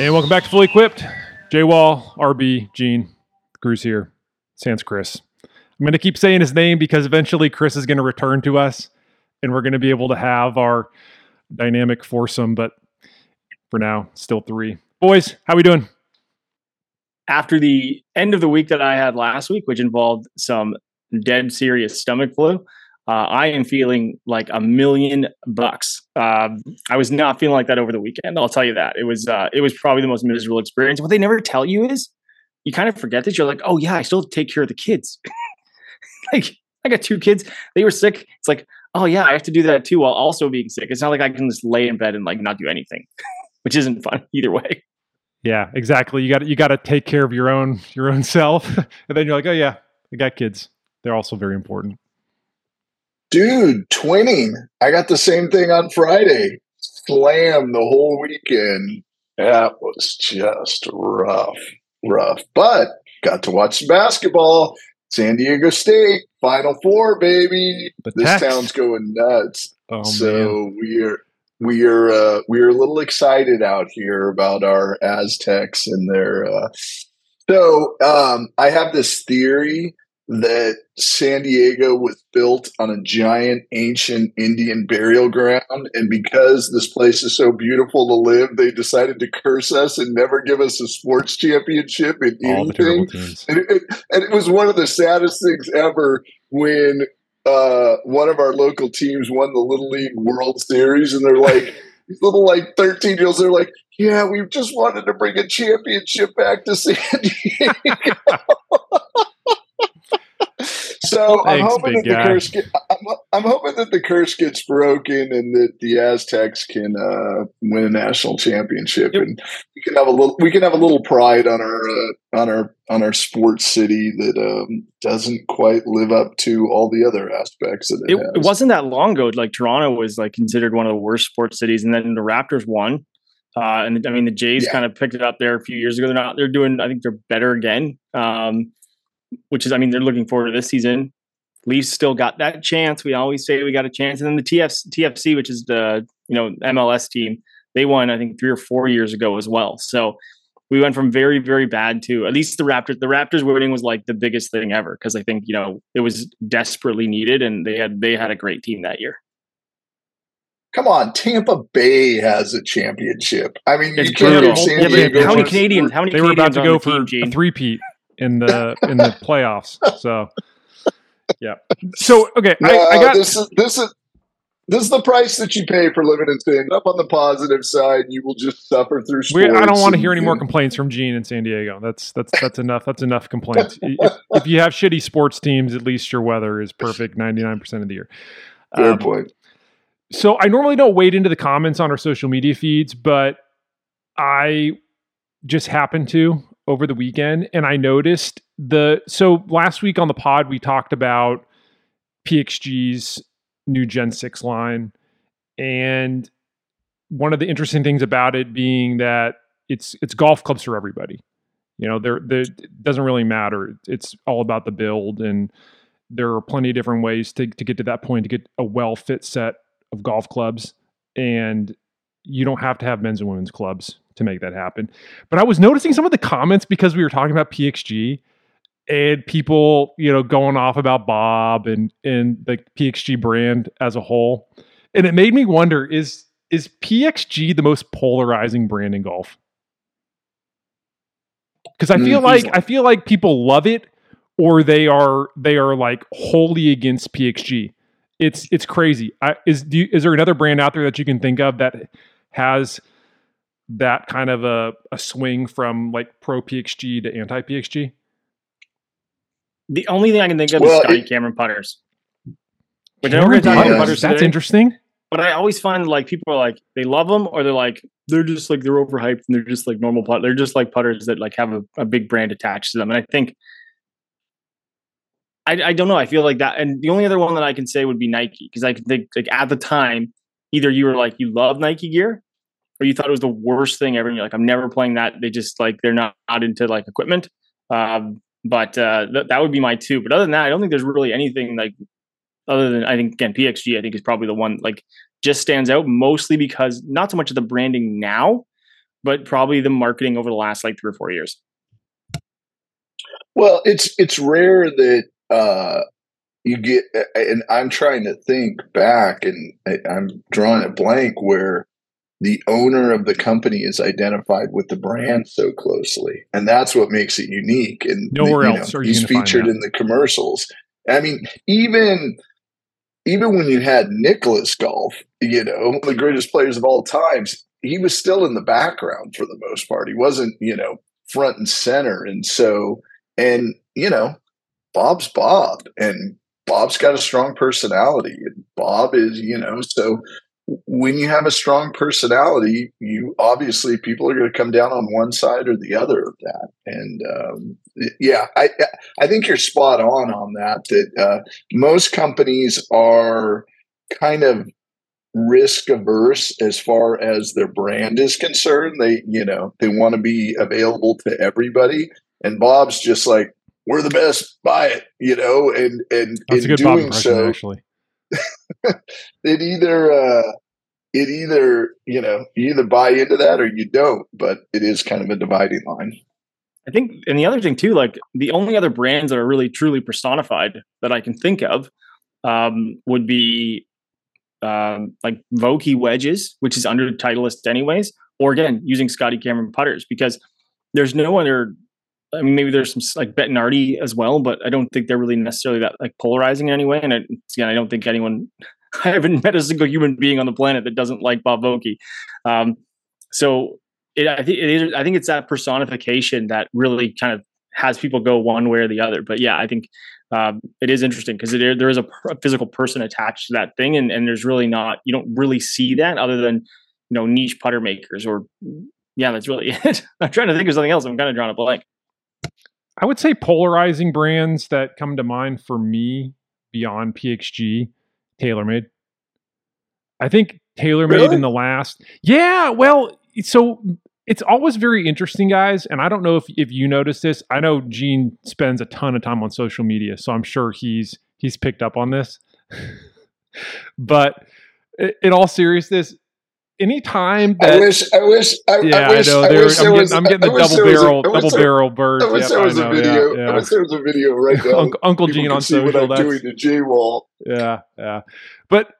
And welcome back to Fully Equipped. J Wall, RB, Gene, Cruz here. Sans Chris. I'm going to keep saying his name because eventually Chris is going to return to us and we're going to be able to have our dynamic foursome. But for now, still three. Boys, how are we doing? After the end of the week that I had last week, which involved some dead serious stomach flu, uh, I am feeling like a million bucks. Uh, I was not feeling like that over the weekend. I'll tell you that it was uh, it was probably the most miserable experience. What they never tell you is you kind of forget that you're like, oh yeah, I still take care of the kids. like I got two kids, they were sick. It's like, oh yeah, I have to do that too while also being sick. It's not like I can just lay in bed and like not do anything, which isn't fun either way. Yeah, exactly. You got you got to take care of your own your own self, and then you're like, oh yeah, I got kids. They're also very important. Dude, twinning. I got the same thing on Friday. Slam the whole weekend. That was just rough, rough. But got to watch some basketball. San Diego State, Final Four, baby. The this Tex. town's going nuts. Oh so man, we are we are uh, we are a little excited out here about our Aztecs and their. Uh, so um, I have this theory that San Diego was built on a giant ancient Indian burial ground, and because this place is so beautiful to live, they decided to curse us and never give us a sports championship in all anything. And it, and it was one of the saddest things ever when uh, one of our local teams won the Little League World Series, and they're like, little like 13 year olds, they're like, yeah, we just wanted to bring a championship back to San Diego. So I'm hoping that the guy. curse get, I'm, I'm hoping that the curse gets broken and that the Aztecs can uh, win a national championship Yep. and we can have a little we can have a little pride on our uh, on our on our sports city that um, doesn't quite live up to all the other aspects that it, It, it wasn't that long ago. Like Toronto was like considered one of the worst sports cities, and then the Raptors won. Uh, and I mean, the Jays Yeah. kind of picked it up there a few years ago. They're not. They're doing. I think they're better again. Um, which is, I mean, they're looking forward to this season. Leafs still got that chance. We always say we got a chance. And then the TF, TFC, which is the you know MLS team, they won I think three or four years ago as well. So we went from very very bad to at least the Raptors. The Raptors winning was like the biggest thing ever because I think you know it was desperately needed, and they had they had a great team that year. Come on, Tampa Bay has a championship. I mean, It's you can't have San Yeah, how many Canadians? How many They were about to go for team, a Gene? three-peat in the in the playoffs. So, yeah. So okay, I, I got this is this is this is the price that you pay for living in San. Up on the positive side, you will just suffer through We, sports. I don't want to hear any more complaints from Gene in San Diego. That's that's that's enough. That's enough complaints. if, if you have shitty sports teams, at least your weather is perfect ninety nine percent of the year. Fair Um, point. So I normally don't wade into the comments on our social media feeds, but I just happened to over the weekend and I noticed the so last week on the pod we talked about PXG's new Gen 6 line and one of the interesting things about it being that it's it's golf clubs for everybody. You know, there there doesn't really matter. It's all about the build and there are plenty of different ways to, to get to that point to get a well fit set of golf clubs and you don't have to have men's and women's clubs to make that happen but i was noticing some of the comments because we were talking about pxg and people you know going off about bob and and the pxg brand as a whole and it made me wonder is is pxg the most polarizing brand in golf because i feel Mm, like easily. i feel like people love it or they are they are like wholly against pxg it's it's crazy. I, is do you, is there another brand out there that you can think of that has that kind of a, a swing from like pro PXG to anti PXG? The only thing I can think of Well, is Scotty it- Cameron putters. Which I know we're going to talk about putters, putters That's today, interesting. but I always find like people are like they love them or they're like they're just like they're overhyped and they're just like normal putt. They're just like putters that like have a, a big brand attached to them. And I think I, I don't know. I feel like that. And the only other one that I can say would be Nike because I can think like at the time, either you were like you love Nike gear, or you thought it was the worst thing ever. And you're like, I'm never playing that. They just like they're not, not into like equipment. Um, but uh, th- that would be my two. But other than that, I don't think there's really anything like other than I think again PXG. I think is probably the one like just stands out mostly because not so much of the branding now, but probably the marketing over the last like three or four years. Well, it's it's rare that uh, you get, and I'm trying to think back, and I'm drawing a blank where the owner of the company is identified with the brand so closely, and that's what makes it unique. And nowhere you know, else are you he's featured in the commercials. I mean, even even when you had Nicklaus Golf, you know, one of the greatest players of all times, he was still in the background for the most part. He wasn't, you know, front and center. And so, and you know, Bob's Bob, and Bob's got a strong personality, and Bob is, you know, so when you have a strong personality, you obviously people are going to come down on one side or the other of that. And um, yeah, I I think you're spot on on that. That uh, most companies are kind of risk averse as far as their brand is concerned. They you know they want to be available to everybody. And Bob's just like we're the best, buy it, you know, and and That's a in good doing so, actually. it either uh it either you know you either buy into that or you don't but it is kind of a dividing line I think, and the other thing too, like the only other brands that are really truly personified that I can think of um, would be um, like Vokey wedges, which is under Titleist anyways, or again using Scotty Cameron putters because there's no other. I mean, maybe there's some like Bettinardi as well, but I don't think they're really necessarily that like polarizing in any way. And I, again, I don't think anyone. I haven't met a single human being on the planet that doesn't like Bob Vokey. Um, so it, I think it is, I think it's that personification that really kind of has people go one way or the other. But yeah, I think um, it is interesting because there is a, a, physical person attached to that thing, and and there's really not you don't really see that other than you know niche putter makers or yeah, that's really it. I'm trying to think of something else. I'm kind of drawing a blank. I would say polarizing brands that come to mind for me beyond PXG, TaylorMade. I think TaylorMade Really? in the last, yeah. Well, so it's always very interesting, guys. And I don't know if if you notice this. I know Gene spends a ton of time on social media, so I'm sure he's he's picked up on this. but in all seriousness, anytime i that wish i wish i, yeah, I wish I know. I wish there I'm, was getting, I'm getting the double was a- barrel, double there- barrel bird. I wish Yep, there was I a know, video. Yeah, I wish there was a video right now. Uncle, Gene on see what. I'm That's doing to J Wall. yeah, yeah. But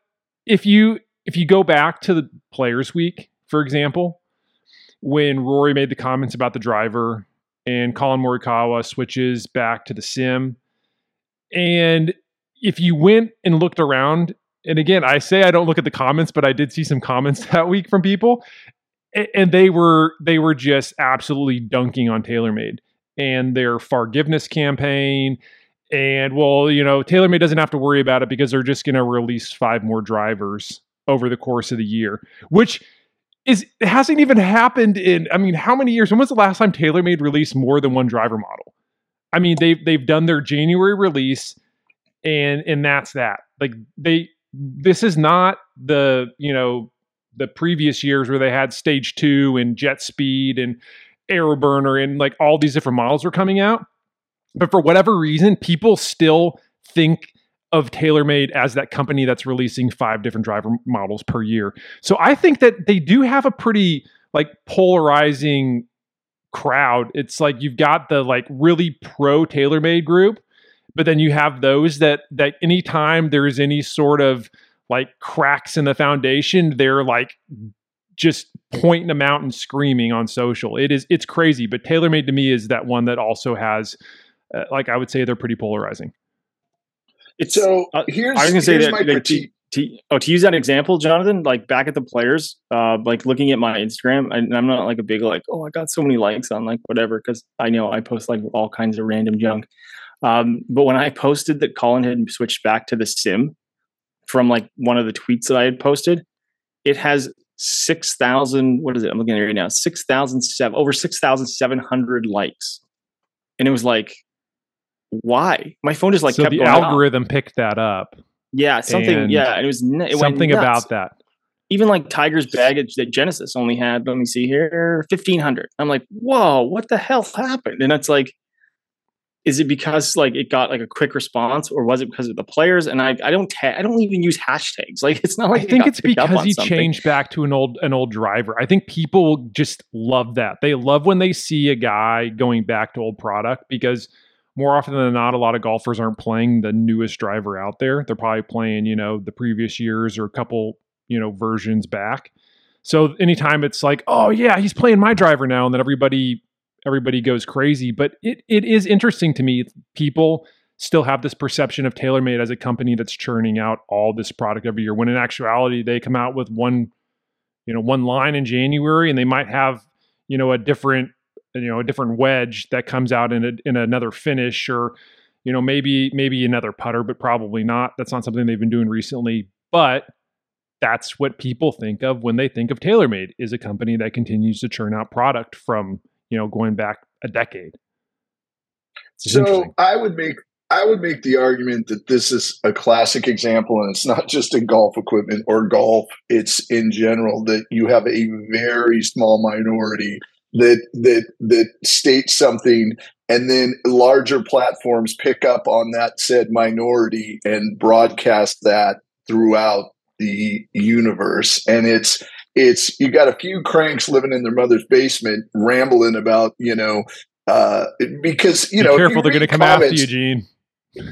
if you if you go back to the Players Week, for example, when Rory made the comments about the driver and Collin Morikawa switches back to the sim, and if you went and looked around, and again, I say I don't look at the comments, but I did see some comments that week from people, and they were they were just absolutely dunking on TaylorMade and their forgiveness campaign and well, you know, TaylorMade doesn't have to worry about it because they're just going to release five more drivers over the course of the year, which is hasn't even happened in. I mean, how many years? When was the last time TaylorMade released more than one driver model? I mean, they've they've done their January release, and and that's that. Like they, this is not the you know the previous years where they had Stage Two and Jet Speed and Aero Burner and like all these different models were coming out but for whatever reason, people still think of TaylorMade as that company that's releasing five different driver models per year. So I think that they do have a pretty like polarizing crowd. It's like you've got the like really pro TaylorMade group, but then you have those that that anytime there's any sort of like cracks in the foundation, they're like just pointing them out and screaming on social. It is it's crazy, but TaylorMade to me is that one that also has uh, like I would say they're pretty polarizing. It's So Uh, here's I was gonna say here's that my like, critique. to, to oh to use that example, Jonathan, like back at the players, uh, like looking at my Instagram, and I'm not like a big like, oh, I got so many likes on like whatever, because I know I post like all kinds of random junk. Um, but when I posted that Collin had switched back to the sim from like one of the tweets that I had posted, it has six thousand. What is it? I'm looking at it right now. Six thousand seven over six thousand seven hundred likes, and it was like, why? My phone just like so kept the going off. picked that up. Yeah, something. And yeah, it was it Something about that. Even like Tiger's baggage that Genesis only had. Let me see here, fifteen hundred. I'm like, whoa, what the hell happened? And it's like, is it because like it got like a quick response or was it because of the players? And i i don't ta- i don't even use hashtags. Like it's not like i think it's because he something. changed back to an old an old driver. I think people just love that. They love when they see a guy going back to old product because more often than not a lot of golfers aren't playing the newest driver out there. They're probably playing you know the previous years or a couple you know versions back. So anytime it's like oh yeah he's playing my driver now and then everybody everybody goes crazy. But it, it is interesting to me. People still have this perception of TaylorMade as a company that's churning out all this product every year. When in actuality, they come out with one, you know, one line in January, and they might have, you know, a different, you know, a different wedge that comes out in a, in another finish, or, you know, maybe maybe another putter, but probably not. That's not something they've been doing recently. But that's what people think of when they think of TaylorMade is a company that continues to churn out product from you know, going back a decade. It's so I would make I would make the argument that this is a classic example, and it's not just in golf equipment or golf; it's in general that you have a very small minority that that that states something, and then larger platforms pick up on that said minority and broadcast that throughout the universe, and it's it's you got a few cranks living in their mother's basement rambling about you know uh, because you Be know careful they're going to come after you, Gene.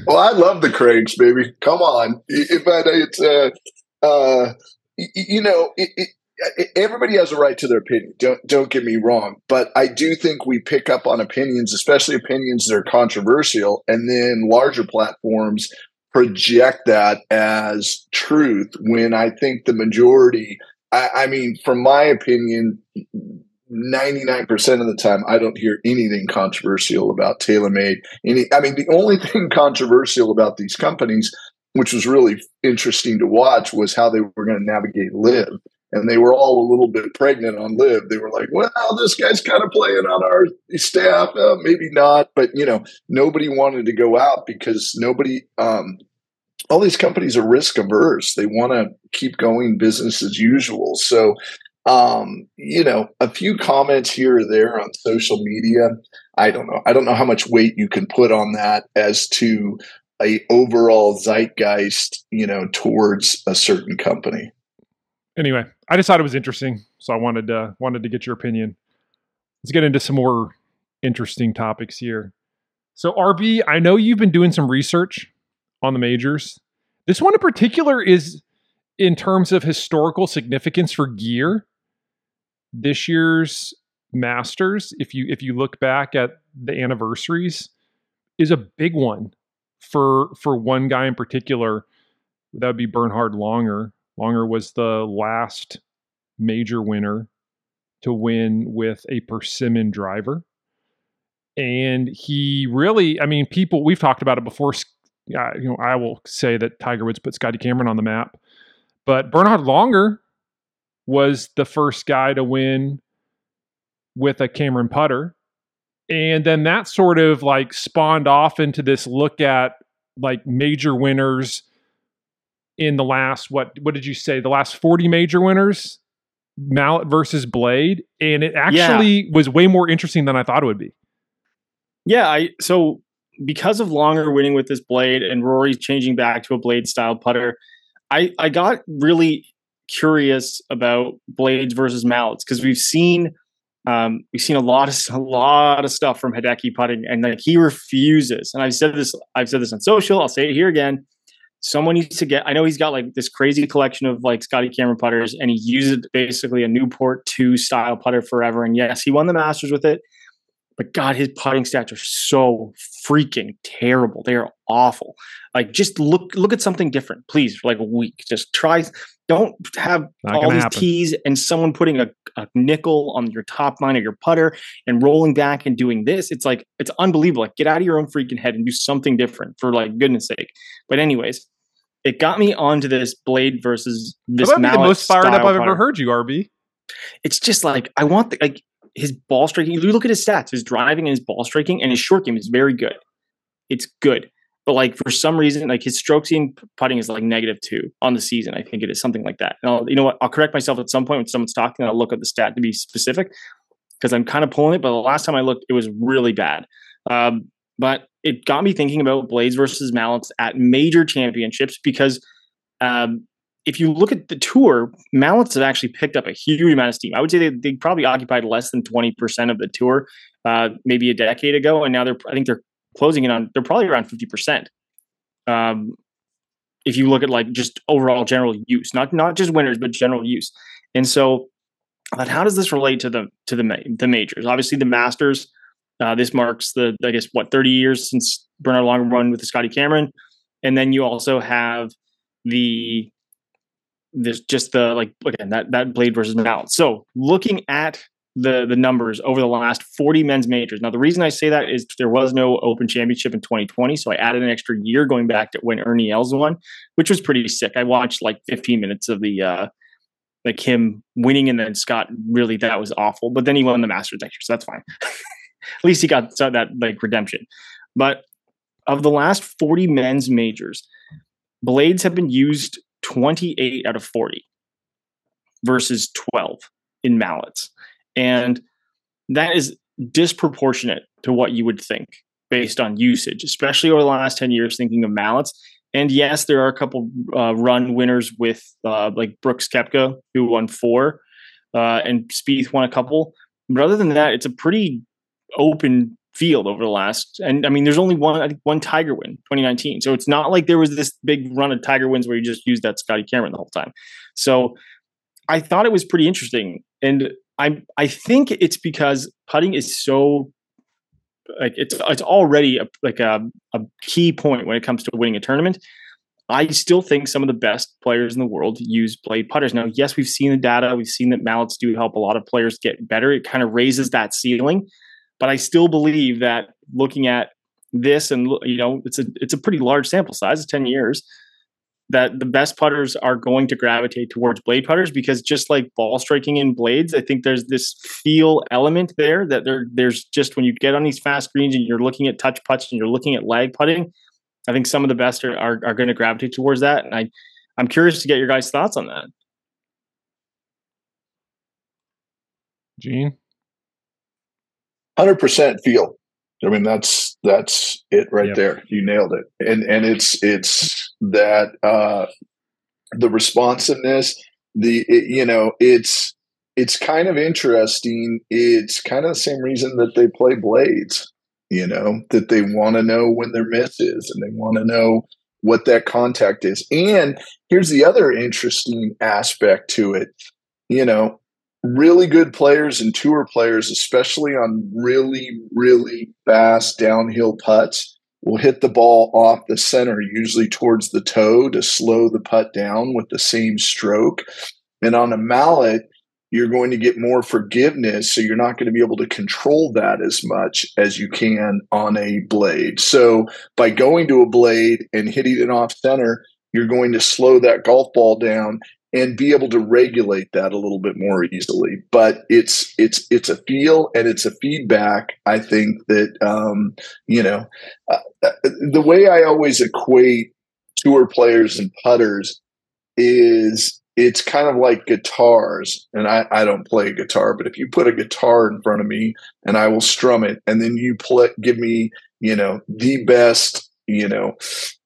Well, I love the cranks, baby. Come on, but it's uh, uh, you know it, it, everybody has a right to their opinion. Don't don't get me wrong, but I do think we pick up on opinions, especially opinions that are controversial, and then larger platforms project that as truth when I think the majority I, I mean, from my opinion, 99% of the time, I don't hear anything controversial about TaylorMade. Any, I mean, the only thing controversial about these companies, which was really interesting to watch, was how they were going to navigate LIV And they were all a little bit pregnant on LIV They were like, well, this guy's kind of playing on our staff. Uh, maybe not. But, you know, nobody wanted to go out because nobody, um, all these companies are risk averse. They want to keep going business as usual. So, um, you know, a few comments here or there on social media. I don't know. I don't know how much weight you can put on that as to a overall zeitgeist, you know, towards a certain company. Anyway, I just thought it was interesting, so I wanted to wanted to get your opinion. Let's get into some more interesting topics here. So, RB, I know you've been doing some research on the majors. This one in particular is in terms of historical significance for gear. This year's Masters, if you if you look back at the anniversaries, is a big one for for one guy in particular. That would be Bernhard Langer. Langer was the last major winner to win with a persimmon driver. And he really, I mean, people, we've talked about it before yeah, you know, I will say that Tiger Woods put Scotty Cameron on the map, but Bernhard Langer was the first guy to win with a Cameron putter. And then that sort of like spawned off into this look at like major winners in the last what what did you say the last 40 major winners mallet versus blade and it actually yeah. was way more interesting than i thought it would be yeah i so because of Langer winning with this blade and Rory changing back to a blade style putter, I, I got really curious about blades versus mallets because we've seen um, we've seen a lot of a lot of stuff from Hideki putting, and like he refuses. And I've said this, I've said this on social. I'll say it here again. Someone needs to get. I know he's got like this crazy collection of like Scotty Cameron putters, and he used basically a Newport two style putter forever. And yes, he won the Masters with it. But God, his putting stats are so freaking terrible. They are awful. Like, just look look at something different, please, for like a week. Just try. Don't have Not all these happen. tees and someone putting a, a nickel on your top line of your putter and rolling back and doing this. It's like it's unbelievable. Like, get out of your own freaking head and do something different for like goodness sake. But anyways, it got me onto this blade versus this. That might be the most fired up I've putter. ever heard you, RB. It's just like I want the like his ball striking. You look at his stats, his driving and his ball striking, and his short game is very good. It's good, but like for some reason, like his strokes in putting is like negative two on the season. I think it is something like that. And I'll, you know what? I'll correct myself at some point when someone's talking. I'll look at the stat to be specific because I'm kind of pulling it. But the last time I looked, it was really bad. Um, but it got me thinking about blades versus mallets at major championships because um, if you look at the tour, mallets have actually picked up a huge amount of steam. I would say they, they probably occupied less than 20% of the tour uh, maybe a decade ago. And now they're, I think they're closing in on, they're probably around 50%. Um, if you look at like just overall general use, not, not just winners, but general use. And so, but how does this relate to the, to the, the majors? Obviously the masters, uh, this marks the, I guess, what, 30 years since Bernhard Langer won with the Scotty Cameron. And then you also have the there's just the like again that that blade versus mallet. So looking at the the numbers over the last 40 men's majors. Now the reason I say that is there was no Open Championship in 2020, so I added an extra year going back to when Ernie Els won, which was pretty sick. I watched like 15 minutes of the uh like him winning and then Scott really that was awful, but then he won the Masters next year, so that's fine. At least he got that like redemption. But of the last 40 men's majors, blades have been used 28 out of 40 versus 12 in mallets. And that is disproportionate to what you would think based on usage, especially over the last 10 years, thinking of mallets. And yes, there are a couple uh, run winners with uh, like Brooks Koepka, who won four, uh, and Spieth won a couple. But other than that, it's a pretty open field over the last and I mean there's only one I think one Tiger win 2019. So it's not like there was this big run of Tiger wins where you just used that Scotty Cameron the whole time. So I thought it was pretty interesting and I I think it's because putting is so like it's it's already a, like a, a key point when it comes to winning a tournament. I still think some of the best players in the world use blade putters. Now, yes, we've seen the data. We've seen that mallets do help a lot of players get better. It kind of raises that ceiling. But I still believe that looking at this and you know it's a it's a pretty large sample size, ten years, that the best putters are going to gravitate towards blade putters because just like ball striking in blades, I think there's this feel element there that there there's just when you get on these fast greens and you're looking at touch putts and you're looking at lag putting, I think some of the best are, are, are going to gravitate towards that. And I I'm curious to get your guys' thoughts on that. Gene? Hundred percent feel. I mean, that's that's it right yep. there. You nailed it. And and it's it's that uh, the responsiveness. The it, you know it's it's kind of interesting. It's kind of the same reason that they play blades. You know that they want to know when their miss is, and they want to know what that contact is. And here's the other interesting aspect to it. You know, really good players and tour players, especially on really, really fast downhill putts, will hit the ball off the center, usually towards the toe to slow the putt down with the same stroke. And on a mallet, you're going to get more forgiveness. So you're not going to be able to control that as much as you can on a blade. So by going to a blade and hitting it off center, you're going to slow that golf ball down and be able to regulate that a little bit more easily. But it's it's it's a feel and it's a feedback. I think that um, you know uh, uh, the way I always equate tour players and putters is it's kind of like guitars and I, I don't play guitar but if you put a guitar in front of me and i will strum it and then you play give me you know the best you know,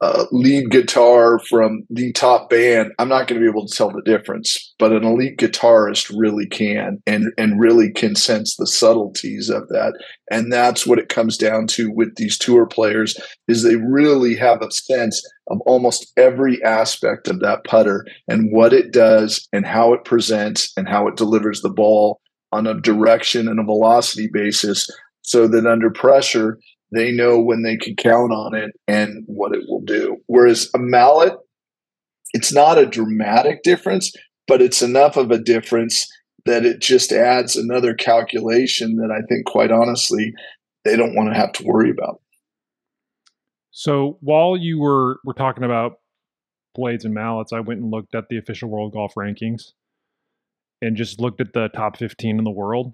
uh, lead guitar from the top band, I'm not going to be able to tell the difference. But an elite guitarist really can, and and really can sense the subtleties of that. And that's what it comes down to with these tour players is they really have a sense of almost every aspect of that putter and what it does and how it presents and how it delivers the ball on a direction and a velocity basis so that under pressure they know when they can count on it and what it will do. Whereas a mallet, it's not a dramatic difference, but it's enough of a difference that it just adds another calculation that I think, quite honestly, they don't want to have to worry about. So while you were were talking about blades and mallets, I went and looked at the official world golf rankings and just looked at the top 15 in the world.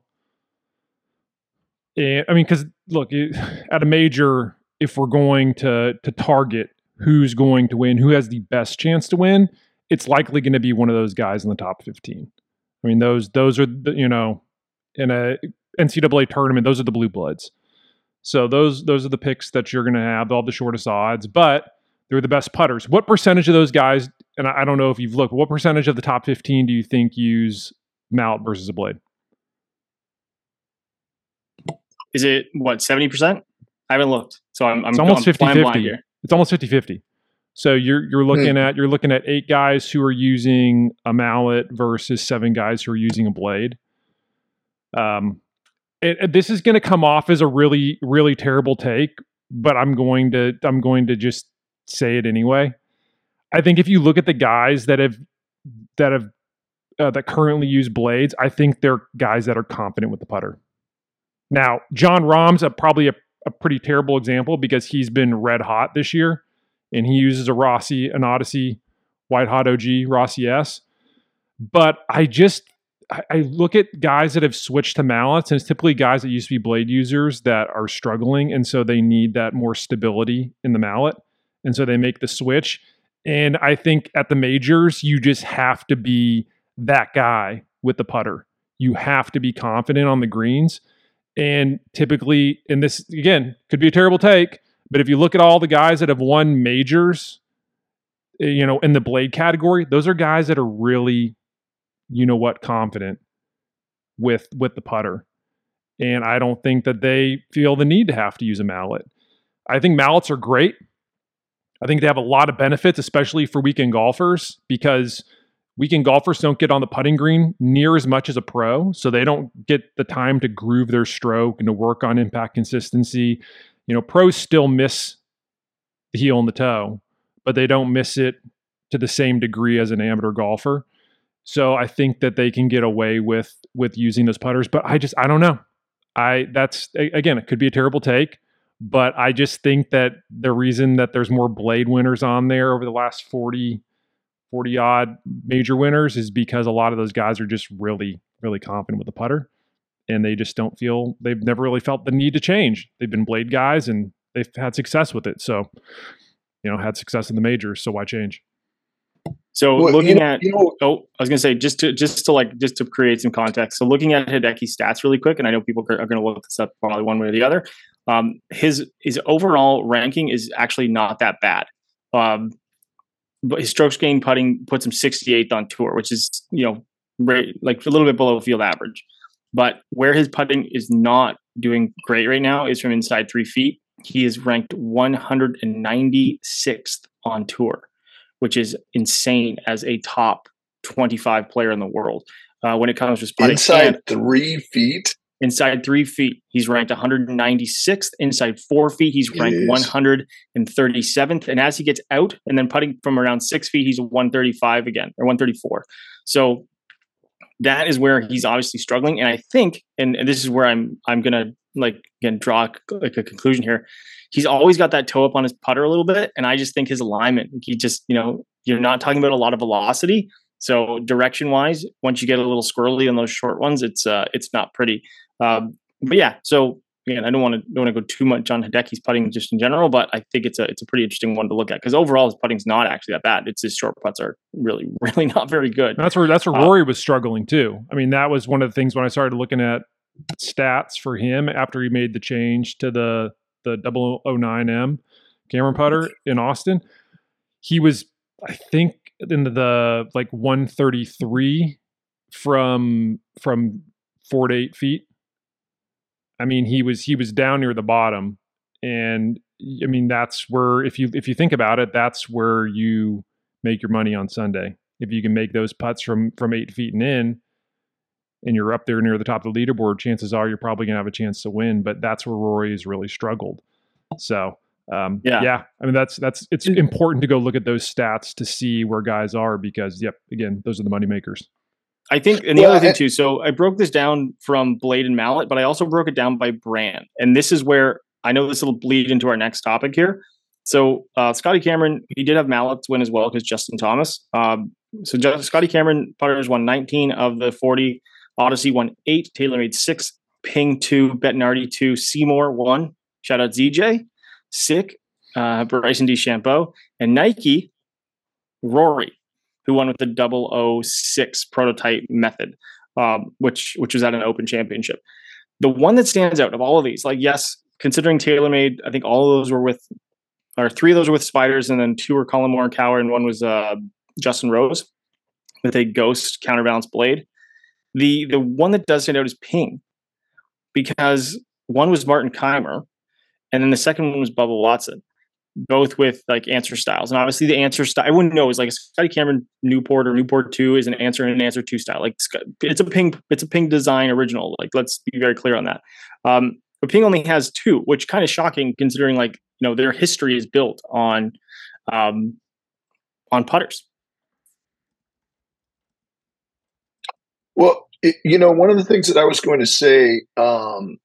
And, I mean, because look, at a major, if we're going to to target who's going to win, who has the best chance to win, it's likely going to be one of those guys in the top 15. I mean, those those are the, you know, in a NCAA tournament, those are the blue bloods. So those those are the picks that you're going to have. They'll the shortest odds, but they're the best putters. What percentage of those guys? And I, I don't know if you've looked. What percentage of the top 15 do you think use mallet versus a blade? Is it what seventy percent? I haven't looked, so I'm, I'm It's almost I'm 50 blind 50. here. It's almost 50 50. So you're you're looking at you're looking at eight guys who are using a mallet versus seven guys who are using a blade. Um, it, it- this is going to come off as a really really terrible take, but I'm going to I'm going to just say it anyway. I think if you look at the guys that have that have uh, that currently use blades, I think they're guys that are confident with the putter. Now, Jon Rahm's a, probably a, a pretty terrible example because he's been red hot this year, and he uses a Rossie, an Odyssey, White Hot OG Rossie S. But I just I, I look at guys that have switched to mallets, and it's typically guys that used to be blade users that are struggling, and so they need that more stability in the mallet, and so they make the switch. And I think at the majors, you just have to be that guy with the putter. You have to be confident on the greens. And typically, and this again could be a terrible take, but if you look at all the guys that have won majors, eh, you know, in the blade category, those are guys that are really, you know what, confident with with the putter. And I don't think that they feel the need to have to use a mallet. I think mallets are great. I think they have a lot of benefits, especially for weekend golfers, because weekend golfers don't get on the putting green near as much as a pro. So they don't get the time to groove their stroke and to work on impact consistency. You know, pros still miss the heel and the toe, but they don't miss it to the same degree as an amateur golfer. So I think that they can get away with with using those putters, but I just I don't know. I that's again, it could be a terrible take, but I just think that the reason that there's more blade winners on there over the last 40 40 odd major winners is because a lot of those guys are just really really confident with the putter and they just don't feel they've never really felt the need to change. They've been blade guys and they've had success with it. So, you know, had success in the majors, so why change? So Well, looking you know, at you know, oh, I was gonna say just to just to like just to create some context. So looking at Hideki's stats really quick, and I know people are going to look this up probably one way or the other. Um, his his overall ranking is actually not that bad. Um, but his strokes gained putting puts him 68th on tour, which is you know right, like a little bit below field average. But where his putting is not doing great right now is from inside three feet. He is ranked 196th on tour, which is insane as a top 25 player in the world. Uh, when it comes to putting inside And three feet. Inside three feet, he's ranked 196th. Inside four feet, he's ranked 137th. And as he gets out and then putting from around six feet, he's 135 again or 134. So that is where he's obviously struggling. And I think, and, and this is where I'm I'm gonna like again draw like a conclusion here. He's always got that toe up on his putter a little bit, and I just think his alignment. He just you know you're not talking about a lot of velocity. So direction wise, once you get a little squirrely on those short ones, it's uh it's not pretty. Um, but yeah, so again, I don't want to don't want to go too much on Hideki's putting just in general, but I think it's a it's a pretty interesting one to look at because overall his putting's not actually that bad. It's his short putts are really really not very good. That's where that's where Uh, Rory was struggling too. I mean, that was one of the things when I started looking at stats for him after he made the change to the the 009M Cameron putter in Austin. He was, I think, in the, the like 133 from from four to eight feet. I mean, he was he was down near the bottom, and I mean that's where if you if you think about it, that's where you make your money on Sunday. If you can make those putts from from eight feet and in, and you're up there near the top of the leaderboard, chances are you're probably going to have a chance to win. But that's where Rory has really struggled. So um, Yeah. yeah, I mean that's that's it's important to go look at those stats to see where guys are because yep, again, those are the money makers. I think, and the Well, other thing and- too. So I broke this down from blade and mallet, but I also broke it down by brand, and this is where I know this will bleed into our next topic here. So uh, Scotty Cameron, he did have mallets win as well because Justin Thomas. Um, so Scotty Cameron putters won 19 of the 40. Odyssey won eight. TaylorMade six. Ping two. Bettinardi two. SeeMore one. Shout out ZJ. Sick. Uh, Bryson DeChambeau and Nike. Rory who won with the 006 prototype method, um, which which was at an open championship. The one that stands out of all of these, like yes, considering TaylorMade, I think all of those were with, or three of those were with Spiders, and then two were Collin Morikawa, and one was uh, Justin Rose with a Ghost counterbalance blade. The the one that does stand out is Ping, because one was Martin Kaymer, and then the second one was Bubba Watson, both with like Anser styles. And obviously, the Anser style I wouldn't know is like a Scotty Cameron Newport or Newport Two is an Anser and an Anser Two style. Like it's a Ping, it's a Ping design original. Like let's be very clear on that. Um, but Ping only has two, which kind of shocking considering like you know their history is built on um, on putters. Well, it, you know, one of the things that I was going to say um,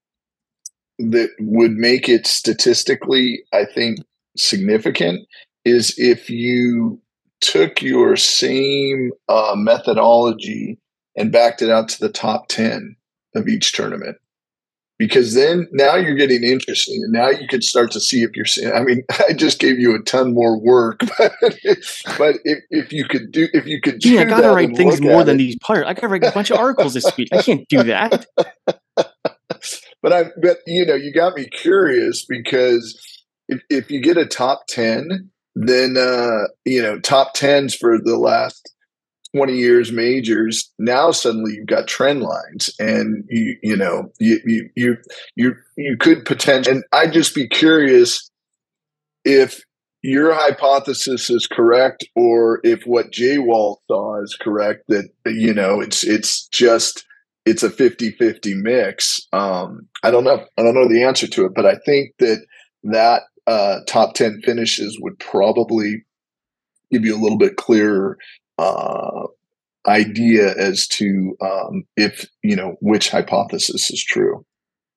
that would make it statistically, I think, significant is if you took your same uh, methodology and backed it out to the top 10 of each tournament. Because then now you're getting interesting and now you could start to see if you're seeing i mean i just gave you a ton more work but, but if, if you could do if you could yeah i gotta write things more than it. these players. I gotta write a bunch of articles this week. I can't do that. But i but you know you got me curious because if, if you get a top 10 then uh you know top 10s for the last 20 years majors now suddenly you've got trend lines and you you know you you you you, you could potentially and i'd just be curious if your hypothesis is correct or if what jay wall saw is correct that you know it's it's just it's a 50-50 mix. Um, i don't know i don't know the answer to it but i think that that uh, top 10 finishes would probably give you a little bit clearer uh, idea as to um, if you know which hypothesis is true.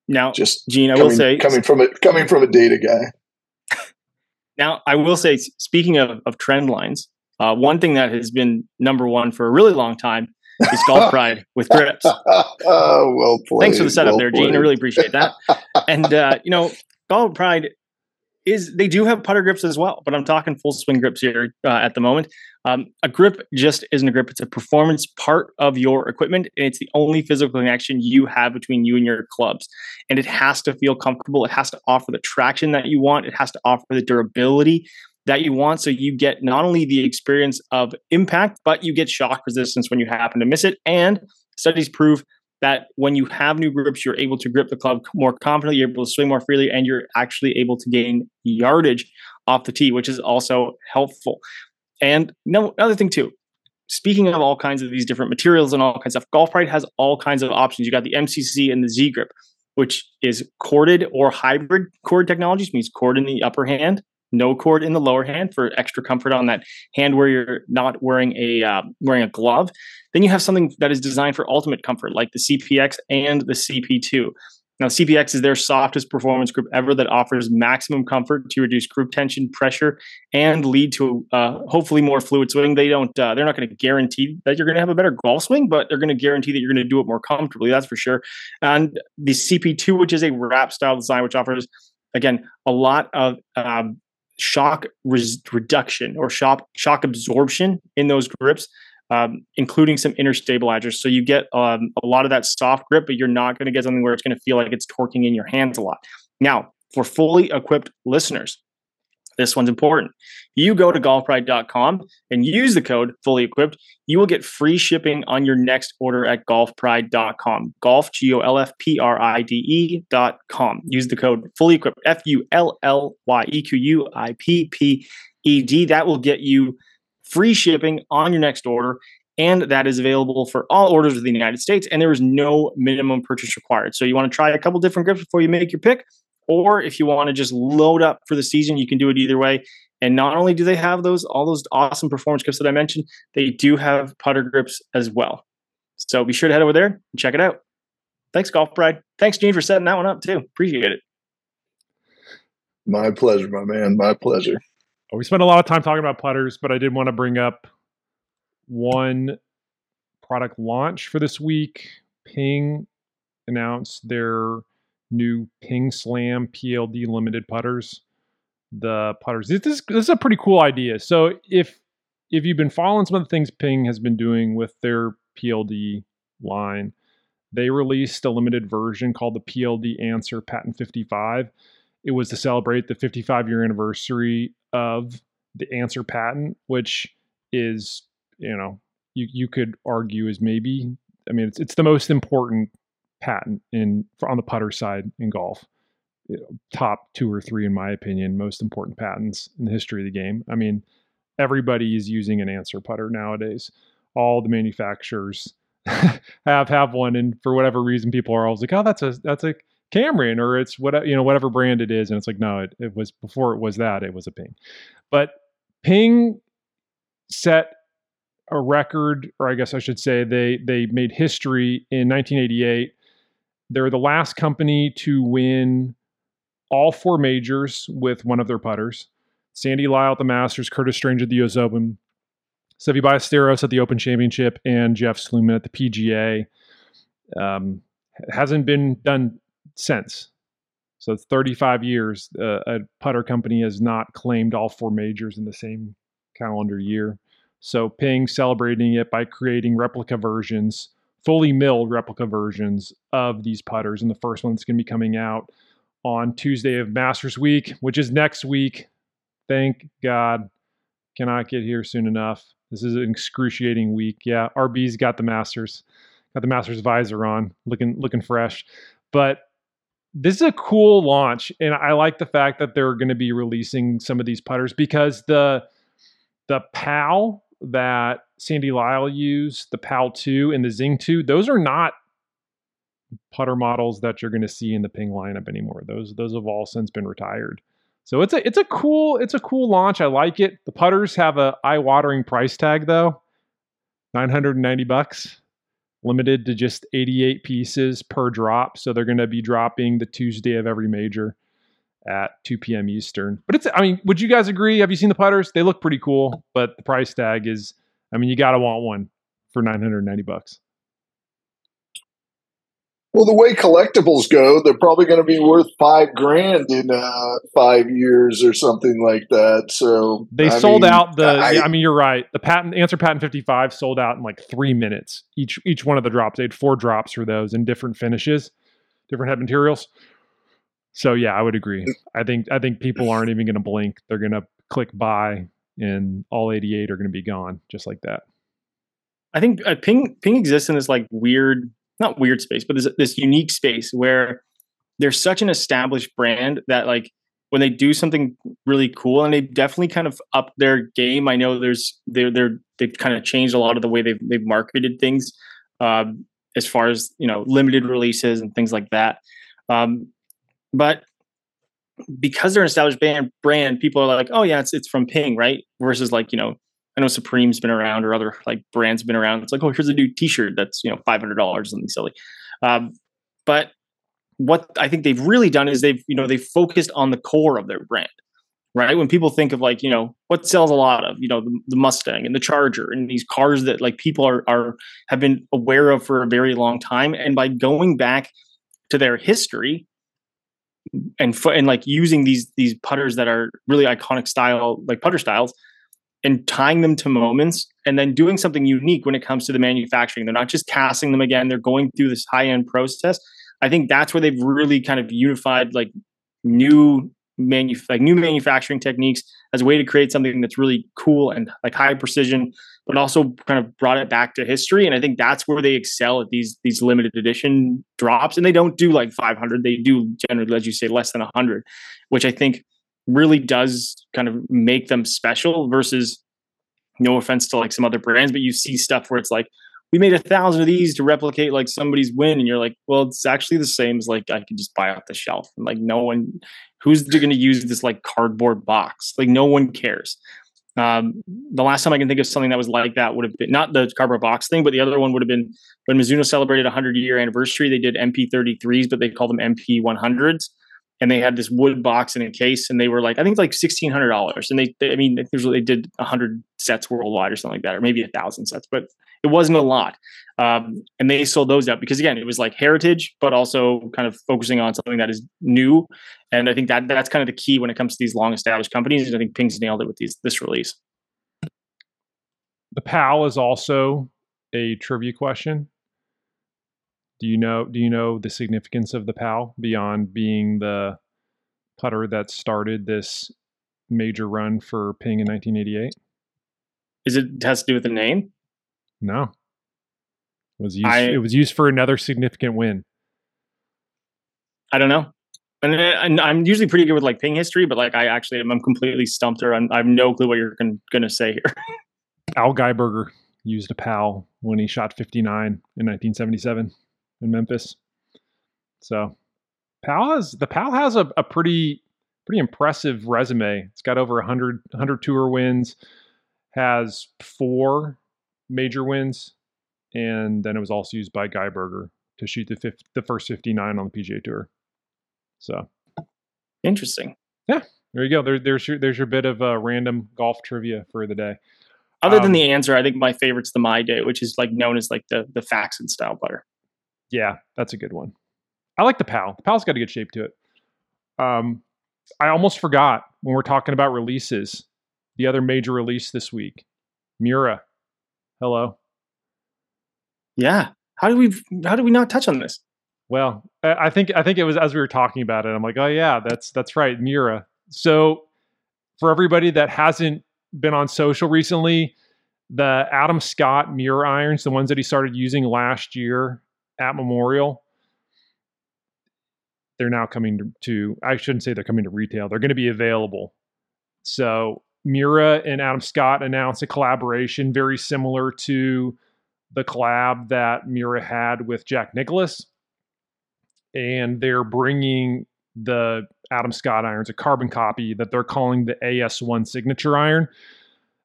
Now, just Gene, I coming, will say coming from a coming from a data guy. Now, I will say, speaking of, of trend lines, uh, one thing that has been number one for a really long time is golf pride with grips. oh, well played. Thanks for the setup well there, Gene. I really appreciate that. and uh, you know, golf pride is they do have putter grips as well, but I'm talking full swing grips here uh, at the moment. Um, a grip just isn't a grip; it's a performance part of your equipment, and it's the only physical connection you have between you and your clubs. And it has to feel comfortable. It has to offer the traction that you want. It has to offer the durability that you want, so you get not only the experience of impact, but you get shock resistance when you happen to miss it. And studies prove that when you have new grips, you're able to grip the club more confidently, you're able to swing more freely, and you're actually able to gain yardage off the tee, which is also helpful. And no, another thing too, speaking of all kinds of these different materials and all kinds of stuff, Golf Pride has all kinds of options. You got the MCC and the Z grip, which is corded or hybrid cord technologies, means cord in the upper hand, no cord in the lower hand for extra comfort on that hand where you're not wearing a uh, wearing a glove. Then you have something that is designed for ultimate comfort, like the CPX and the CP2. Now, CPX is their softest performance group ever that offers maximum comfort to reduce group tension, pressure, and lead to uh, hopefully more fluid swing. They don't, uh, they're not going to guarantee that you're going to have a better golf swing, but they're going to guarantee that you're going to do it more comfortably. That's for sure. And the CP2, which is a wrap style design, which offers again a lot of um, shock res- reduction or shock shock absorption in those grips, um, including some inner stabilizers. So you get um, a lot of that soft grip, but you're not going to get something where it's going to feel like it's torquing in your hands a lot. Now, for fully equipped listeners, this one's important. You go to golfpride.com and use the code fully equipped. You will get free shipping on your next order at golfpride.com. Golf, G O L F P R I D E.com. Use the code fully equipped, F U L L Y E Q U I P P E D. That will get you free shipping on your next order. And that is available for all orders of the United States. And there is no minimum purchase required. So you want to try a couple different grips before you make your pick or if you want to just load up for the season, you can do it either way. And not only do they have those all those awesome performance grips that I mentioned, they do have putter grips as well. So be sure to head over there and check it out. Thanks, Golf Pride. Thanks, Gene, for setting that one up too. Appreciate it. My pleasure, my man. My pleasure. We spent a lot of time talking about putters, but I did want to bring up one product launch for this week. Ping announced their new Ping Slam PLD limited putters. The putters. This, this, this is a pretty cool idea. So if if you've been following some of the things Ping has been doing with their PLD line, They released a limited version called the PLD Anser Patent 55. It was to celebrate the 55 year anniversary of the Anser patent, which is, you know, you, you could argue is maybe, I mean, it's, it's the most important patent in on the putter side in golf. Top two or three, in my opinion, most important patents in the history of the game. I mean, everybody is using an Anser putter nowadays. All the manufacturers have have one, and for whatever reason, people are always like, "Oh, that's a that's a Cameron," or it's what you know whatever brand it is, and it's like, no, it, it was before it was that, it was a Ping, but Ping set a record, or I guess I should say they they made history in 1988. They're the last company to win all four majors with one of their putters. Sandy Lyle at the Masters, Curtis Strange at the US Open, Seve Ballesteros at the Open Championship, and Jeff Sluman at the PGA. Um, hasn't been done since. So it's 35 years. Uh, a putter company has not claimed all four majors in the same calendar year. So Ping celebrating it by creating replica versions, fully milled replica versions of these putters. And the first one's going to be coming out on Tuesday of Masters Week, which is next week. Thank God. Cannot get here soon enough. This is an excruciating week. Yeah, RB's got the Masters, got the Masters visor on, looking looking fresh. But this is a cool launch, and I like the fact that they're going to be releasing some of these putters because the the PAL that Sandy Lyle used, the PAL 2 and the Zing 2, those are not putter models that you're going to see in the Ping lineup anymore. Those those have all since been retired. So it's a it's a cool it's a cool launch. I like it. The putters have a eye-watering price tag though. 990 bucks limited to just 88 pieces per drop. So they're going to be dropping the Tuesday of every major at 2 p.m. Eastern. But it's, I mean, would you guys agree? Have you seen the putters? They look pretty cool, but the price tag is, I mean, you got to want one for 990 bucks. Well, the way collectibles go, they're probably going to be worth five grand in uh, five years or something like that. So they I sold mean, out the. I, I, mean, you're right. The patent Anser patent 55 sold out in like three minutes. Each each one of the drops. They had four drops for those in different finishes, different head materials. So yeah, I would agree. I think I think people aren't even going to blink. They're going to click buy, and all 88 are going to be gone just like that. I think uh, Ping Ping exists in this like weird not weird space, but this this unique space where they're such an established brand that like when they do something really cool and they definitely kind of up their game. I know there's they're they're they've kind of changed a lot of the way they've they've marketed things um, as far as you know limited releases and things like that. Um, but because they're an established band brand, people are like, oh yeah, it's it's from Ping, right? Versus like you know I know Supreme's been around or other like brands been around. It's like, oh, here's a new T-shirt that's you know five hundred dollars, something silly. Um, but what I think they've really done is they've you know they've focused on the core of their brand, right? When people think of like you know what sells a lot of you know the, the Mustang and the Charger and these cars that like people are are have been aware of for a very long time, and by going back to their history and and like using these these putters that are really iconic style like putter styles and tying them to moments and then doing something unique when it comes to the manufacturing. They're not just casting them again, they're going through this high end process. I think that's where they've really kind of unified like new manu- like new manufacturing techniques as a way to create something that's really cool and like high precision, but also kind of brought it back to history. And I think that's where they excel at these these limited edition drops. And they don't do like 500; they do generally, as you say, less than 100, which I think really does kind of make them special versus no offense to like some other brands, but you see stuff where it's like, we made a thousand of these to replicate like somebody's win. And you're like, well, it's actually the same as like I can just buy off the shelf. And like no one who's going to use this like cardboard box. Like no one cares. Um, the last time I can think of something that was like that would have been not the cardboard box thing, but the other one would have been when Mizuno celebrated a 100 year anniversary. They did MP33s, but they called them MP100s and they had this wood box in a case and they were like i think like $1600 and they, they i mean they did 100 sets worldwide or something like that or maybe a thousand sets but it wasn't a lot. Um, and they sold those out because again it was like heritage but also kind of focusing on something that is new. And i think that that's kind of the key when it comes to these long established companies and i think ping's nailed it with these this release. The pal is also a trivia question Do you know do you know the significance of the PAL beyond being the putter that started this major run for Ping in 1988? Is it has to do with the name? No. It was used I- it was used for another significant win. I don't know. And, and I'm usually pretty good with like ping history, but like I actually am I'm completely stumped or I'm, I have no clue what you're gon- gonna say here. Al Geiberger used a PAL when he shot 59 in 1977 in Memphis. So PAL has the PAL has a, a pretty pretty impressive resume. It's got over 100 100 tour wins, has four major wins, and then it was also used by Geiberger to shoot the fif- the first 59 on the PGA Tour. So Interesting. Yeah, there you go. There, there's your there's your bit of uh, random golf trivia for the day. Other than Um, the Anser, I think my favorite's the My Day, which is like known as like the the Faxon style putter. Yeah, that's a good one. I like the PAL. The PAL's got a good shape to it. Um, I almost forgot when we're talking about releases. The other major release this week, Miura. Hello. Yeah. How do we how do we not touch on this? Well, I think I think it was as we were talking about it. I'm like, oh yeah, that's that's right, Miura. So for everybody that hasn't been on social recently, the Adam Scott Miura irons, the ones that he started using last year at Memorial, they're now coming to, to I shouldn't say they're coming to retail. They're going to be available. So Miura and Adam Scott announced a collaboration very similar to the collab that Miura had with Jack Nicklaus and they're bringing the Adam Scott irons, a carbon copy that they're calling the AS1 signature iron.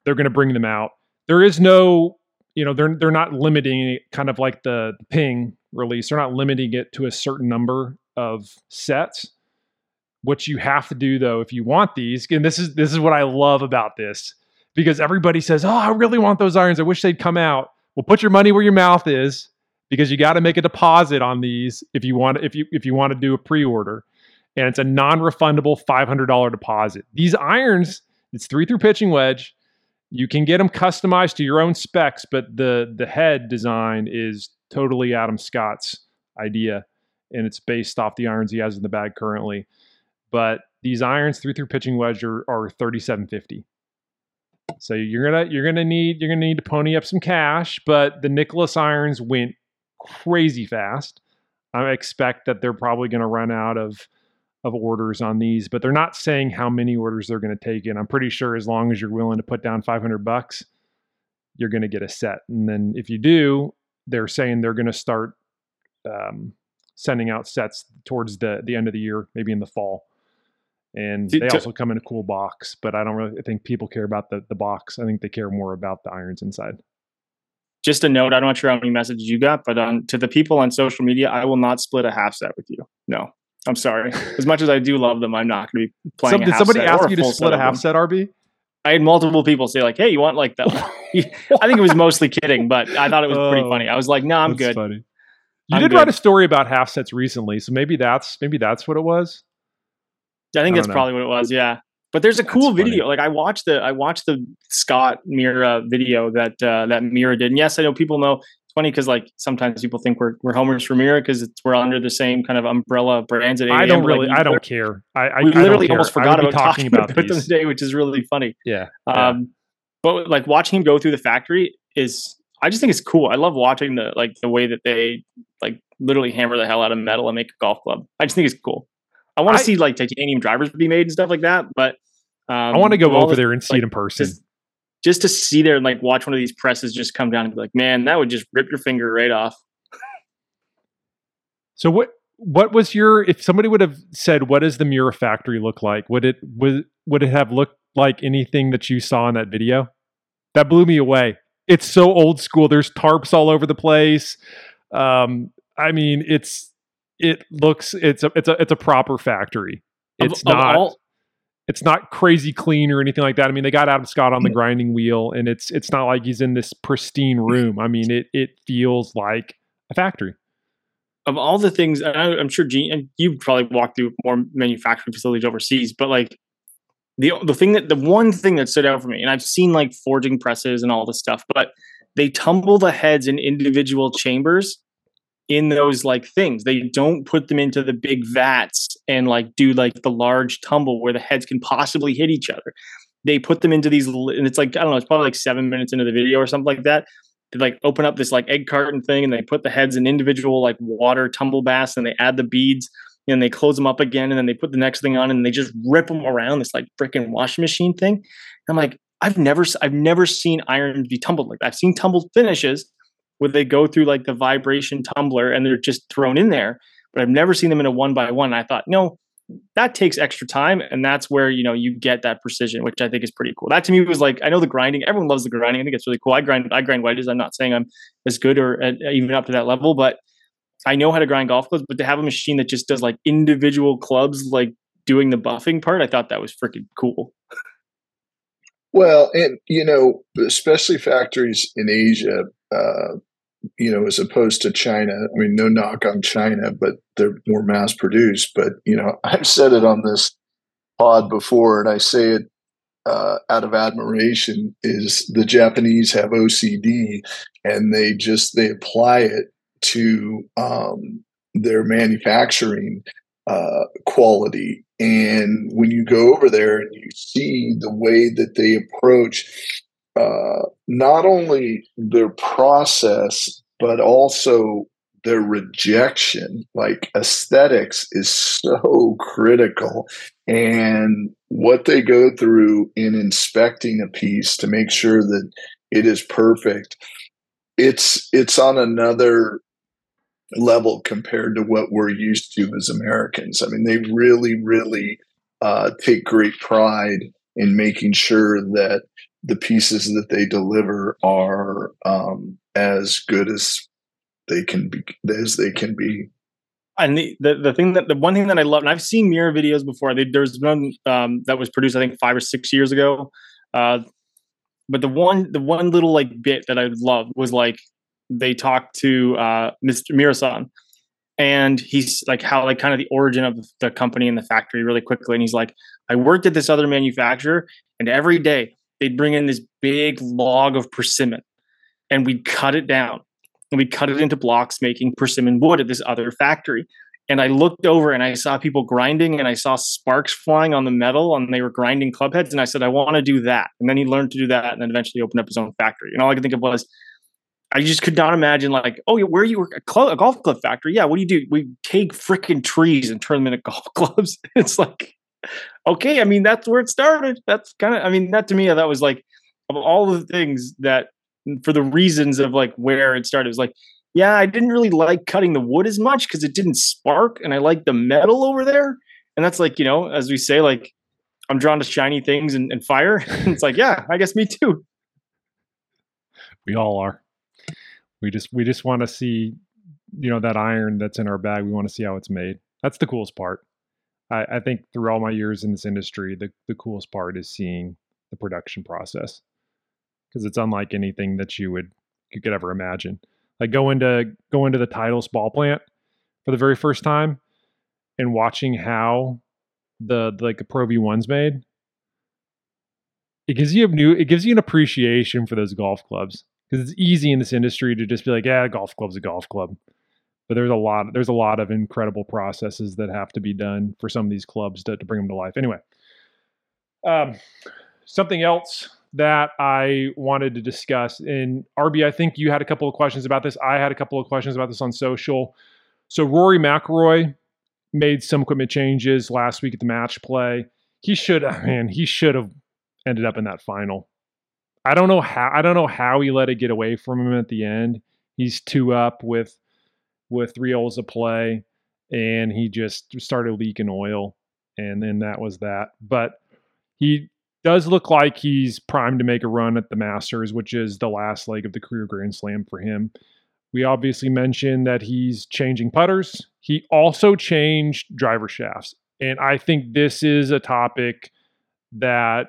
They're going to bring them out. There is no, you know, they're they're not limiting kind of like the Ping release. They're not limiting it to a certain number of sets. What you have to do though, if you want these, and this is this is what I love about this, because everybody says, "Oh, I really want those irons. I wish they'd come out." Well, put your money where your mouth is because you got to make a deposit on these if you want if you if you want to do a pre-order and it's a non-refundable $500 deposit these irons it's three through pitching wedge you can get them customized to your own specs but the the head design is totally adam scott's idea and it's based off the irons he has in the bag currently but these irons three through pitching wedge are, are 3750 so you're gonna you're gonna need you're gonna need to pony up some cash but the Nicklaus irons went crazy fast. I expect that they're probably to run out of of orders on these, but they're not saying how many orders they're going to take in. I'm pretty sure as long as you're willing to put down 500 bucks, you're going to get a set. And then if you do, they're saying they're going to start um, sending out sets towards the the end of the year, maybe in the fall. And they also come in a cool box, but I don't really think people care about the the box. I think they care more about the irons inside. Just a note, I'm not sure how many messages you got, but um, to the people on social media, I will not split a half set with you. No, I'm sorry. As much as I do love them, I'm not going to be playing. Did somebody ask you to split a half set, RB? I had multiple people say like, "Hey, you want like that?" I think it was mostly kidding, but I thought it was pretty Oh, funny. I was like, "No, I'm That's good." Funny. You I'm did good. write a story about half sets recently, so maybe that's maybe that's what it was. I think I that's know. probably what it was. Yeah. But there's a That's cool funny. video. Like I watched the I watched the Scott Miura video that uh, that Miura did. And yes, I know people know. It's funny because like sometimes people think we're we're homers for Miura because it's we're under the same kind of umbrella brands at 8 I don't but, like, really, I don't care. I, I, We I literally almost forgot about talking about, them these. today, which is really funny. Yeah, yeah. Um, but like watching him go through the factory is, I just think it's cool. I love watching the like the way that they like literally hammer the hell out of metal and make a golf club. I just think it's cool. I want to see like titanium drivers be made and stuff like that. But um, I want to go over the- there and see like, it in person. just just to see there and like watch one of these presses just come down and be like, man, that would just rip your finger right off. So what what was your if somebody would have said what does the Miura factory look like? Would it would would it have looked like anything that you saw in that video? That blew me away. It's so old school. There's tarps all over the place. Um, I mean, it's it looks it's a it's a it's a proper factory. It's of not all- it's not crazy clean or anything like that. I mean, they got Adam Scott on the grinding wheel, and it's it's not like he's in this pristine room. I mean, it it feels like a factory. of all the things, I, I'm sure Gene, and you probably walked through more manufacturing facilities overseas, but like the the thing that the one thing that stood out for me, and I've seen like forging presses and all this stuff, but they tumble the heads in individual chambers in those like things. They don't put them into the big vats and like do like the large tumble where the heads can possibly hit each other. They put them into these, and it's like I don't know, it's probably like seven minutes into the video or something like that. They like open up this like egg carton thing and they put the heads in individual like water tumble baths and they add the beads and they close them up again and then they put the next thing on and they just rip them around this like freaking washing machine thing. And I'm like, I've never I've never seen irons be tumbled like that. I've seen tumbled finishes where they go through like the vibration tumbler and they're just thrown in there, but I've never seen them in a one by one. I thought, no, that takes extra time, and that's where you know you get that precision, which I think is pretty cool. That to me was like I know the grinding. Everyone loves the grinding. I think it's really cool. I grind I grind wedges. I'm not saying I'm as good or uh, even up to that level, but I know how to grind golf clubs. But to have a machine that just does like individual clubs, like doing the buffing part, I thought that was freaking cool. Well, and you know, especially factories in Asia, uh, you know, as opposed to China. I mean, no knock on China, but they're more mass produced. But you know, I've said it on this pod before, and I say it uh, out of admiration: is the Japanese have OCD, and they just they apply it to um, their manufacturing uh, quality. And when you go over there and you see the way that they approach uh, not only their process, but also their rejection. Like aesthetics is so critical. And what they go through in inspecting a piece to make sure that it is perfect, it's it's on another level compared to what we're used to as Americans. I mean, they really, really uh, take great pride in making sure that the pieces that they deliver are um, as good as they can be as they can be and the, the, the thing that the one thing that I love, and I've seen Miura videos before. They, there's one um, that was produced, I think, five or six years ago. Uh, but the one the one little like bit that I loved was like they talked to uh, Mr. Miura-san, and he's like how like kind of the origin of the company and the factory really quickly. And he's like, I worked at this other manufacturer, and every day they'd bring in this big log of persimmon and we'd cut it down and we'd cut it into blocks making persimmon wood at this other factory. And I looked over and I saw people grinding and I saw sparks flying on the metal and they were grinding club heads. And I said, I want to do that. And then he learned to do that and then eventually opened up his own factory. And all I could think of was, I just could not imagine like, oh, where you work a, club, a golf club factory? Yeah, what do you do? We take freaking trees and turn them into golf clubs. it's like, okay, I mean, that's where it started. That's kind of, I mean, that to me, that was like, of all the things that, for the reasons of like where it started, it was like, yeah, I didn't really like cutting the wood as much because it didn't spark, and I like the metal over there. And that's like, you know, as we say, like, I'm drawn to shiny things and, and fire. it's like, yeah, I guess me too. We all are. We just we just want to see, you know, that iron that's in our bag. We want to see how it's made. That's the coolest part. I, I think through all my years in this industry, the, the coolest part is seeing the production process because it's unlike anything that you would you could ever imagine. Like go into go into the Titleist ball plant for the very first time and watching how the, the like the Pro V ones made. It gives you a new it gives you an appreciation for those golf clubs because it's easy in this industry to just be like, yeah, golf club's a golf club but there's a lot there's a lot of incredible processes that have to be done for some of these clubs to, to bring them to life. Anyway um, something else that i wanted to discuss in rb i think you had a couple of questions about this. I had a couple of questions about this on social. So rory mcilroy made some equipment changes last week at the match play. He should man he should have ended up in that final. I don't know how i don't know how he let it get away from him at the end. He's two up with with three holes of play, and he just started leaking oil, and then that was that. But he does look like he's primed to make a run at the Masters, which is the last leg of the career Grand Slam for him. We obviously mentioned that he's changing putters. He also changed driver shafts. And I think this is a topic that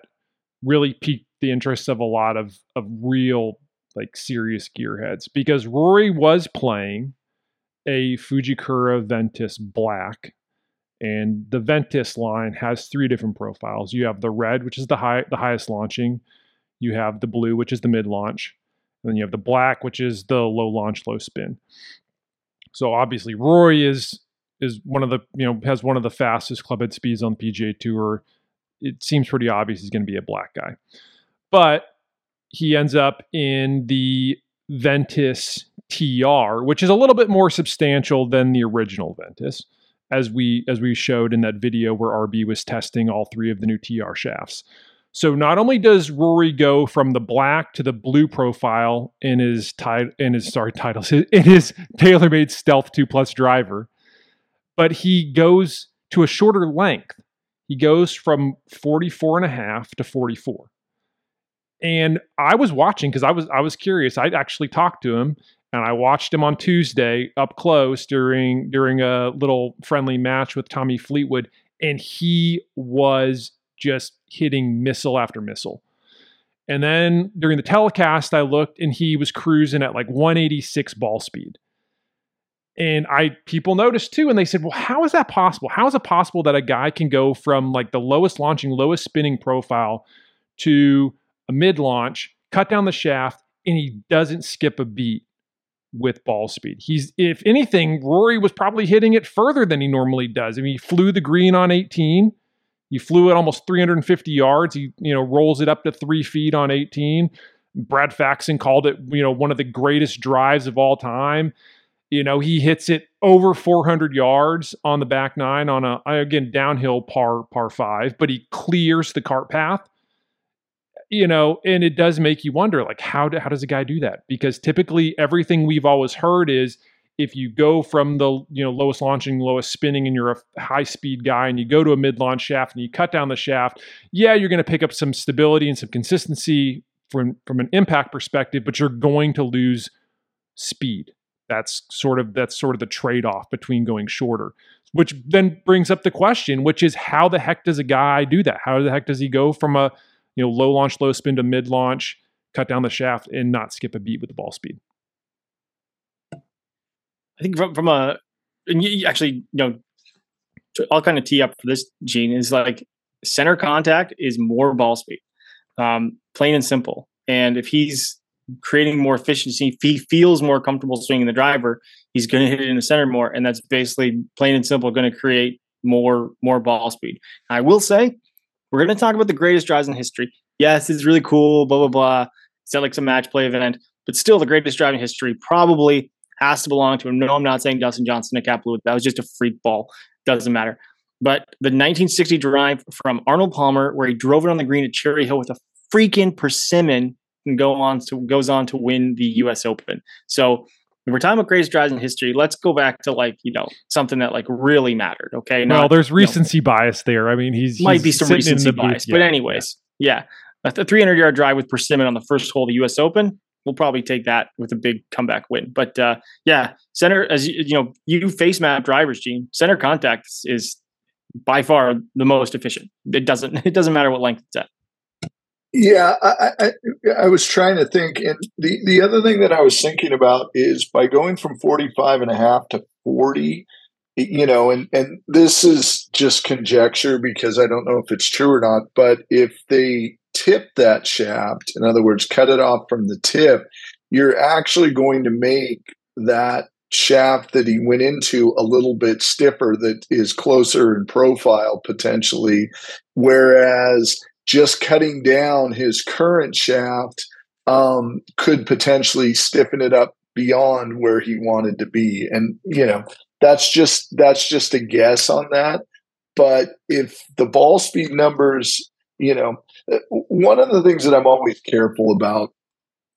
really piqued the interest of a lot of, of real, like serious gearheads because Rory was playing a Fujikura Ventus Black. And the Ventus line has three different profiles. You have the red, which is the high the highest launching. You have the blue, which is the mid launch. And then you have the black, which is the low launch, low spin. So obviously Rory is is one of the you know has one of the fastest clubhead speeds on the PGA Tour. It seems pretty obvious he's going to be a black guy, but he ends up in the Ventus TR, which is a little bit more substantial than the original Ventus, as we as we showed in that video where RB was testing all three of the new TR shafts. So not only does Rory go from the black to the blue profile in his ti- in his sorry titles in his TaylorMade Stealth 2 Plus driver, but he goes to a shorter length. He goes from 44 and a half to 44. And I was watching because I was I was curious. I actually talked to him and I watched him on Tuesday up close during during a little friendly match with Tommy Fleetwood, and he was just hitting missile after missile. And then during the telecast, I looked and he was cruising at like 186 ball speed. And I people noticed too, and they said, Well, how is that possible? How is it possible that a guy can go from like the lowest launching, lowest spinning profile to a mid launch, cut down the shaft, and he doesn't skip a beat with ball speed. He's, if anything, Rory was probably hitting it further than he normally does. I mean, he flew the green on 18. He flew it almost 350 yards. He, you know, rolls it up to three feet on 18. Brad Faxon called it, you know, one of the greatest drives of all time. You know, he hits it over 400 yards on the back nine on a again downhill par par five, but he clears the cart path you know, and it does make you wonder, like, how do, how does a guy do that? Because typically, everything we've always heard is if you go from the you know lowest launching, lowest spinning, and you're a high speed guy, and you go to a mid launch shaft and you cut down the shaft, yeah, you're going to pick up some stability and some consistency from from an impact perspective, but you're going to lose speed. That's sort of that's sort of the trade off between going shorter which then brings up the question, which is how the heck does a guy do that? How the heck does he go from a you know, low launch, low spin to mid launch, cut down the shaft, and not skip a beat with the ball speed. I think from, from a, and you actually, you know, I'll kind of tee up for this, Gene, is like center contact is more ball speed, um, plain and simple. And if he's creating more efficiency, if he feels more comfortable swinging the driver, he's going to hit it in the center more, and that's basically plain and simple going to create more more ball speed. I will say we're going to talk about the greatest drives in history. Yes, it's really cool, blah, blah, blah. It's not like some match play event, but still the greatest drive in history probably has to belong to him. No, I'm not saying Dustin Johnson at Kapalua. That was just a freak ball. Doesn't matter. But the 1960 drive from Arnold Palmer, where he drove it on the green at Cherry Hill with a freaking persimmon and go on to goes on to win the US Open. So we're talking about greatest drives in history, let's go back to like you know something that like really mattered. Okay, Not, well, there's recency you know, bias there. I mean, he's might he's be some recency bias, yeah. but anyways, yeah, a 300 yard drive with persimmon on the first hole of the U.S. Open. We'll probably take that with a big comeback win. But uh, yeah, center as you, you know, you face map drivers, Gene. Center contact is by far the most efficient. It doesn't it doesn't matter what length it's at. Yeah, I, I, I, was trying to think. And the, the other thing that I was thinking about is by going from 45 and a half to 40, you know, and, and this is just conjecture because I don't know if it's true or not, but if they tip that shaft, in other words, cut it off from the tip, you're actually going to make that shaft that he went into a little bit stiffer that is closer in profile potentially. Whereas just cutting down his current shaft um, could potentially stiffen it up beyond where he wanted to be. And you know, that's just that's just a guess on that. But if the ball speed numbers, you know, uh, one of the things that I'm always careful about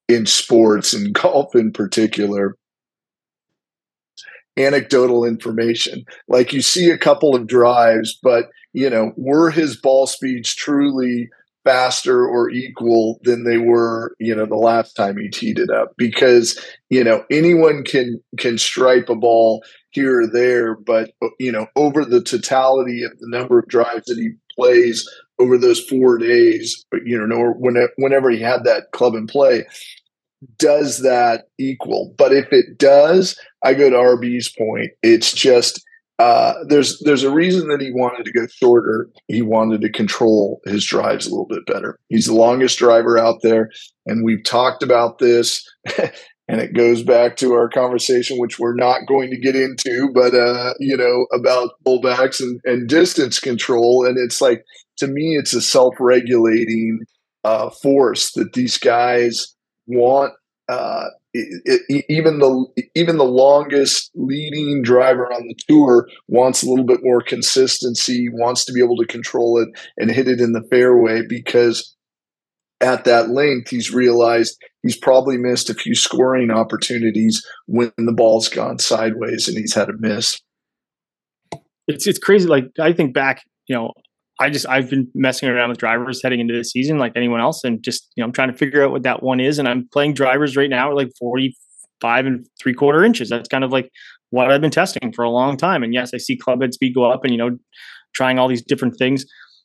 in sports and golf in particular anecdotal information. Like you see a couple of drives, but you know, were his ball speeds truly faster or equal than they were, you know, the last time he teed it up? Because, you know, anyone can can stripe a ball here or there, but uh, you know, over the totality of the number of drives that he plays over those four days, you know, whenever, whenever he had that club in play, does that equal? But if it does, I go to RB's point. It's just uh, there's there's a reason that he wanted to go shorter. He wanted to control his drives a little bit better. He's the longest driver out there, and we've talked about this and it goes back to our conversation, which we're not going to get into, but uh, you know about pullbacks and, and distance control. And it's like to me, it's a self-regulating uh, force that these guys want. Uh, it, it, even the even the longest leading driver on the tour wants a little bit more consistency, wants to be able to control it and hit it in the fairway because at that length he's realized he's probably missed a few scoring opportunities when the ball's gone sideways and he's had a miss. It's it's crazy. Like I think back, you know, I just I've been messing around with drivers heading into the season like anyone else, and just you know I'm trying to figure out what that one is. And I'm playing drivers right now at like 45 and three quarter inches. That's kind of like what I've been testing for a long time. And yes, I see club head speed go up, and you know, trying all these different things.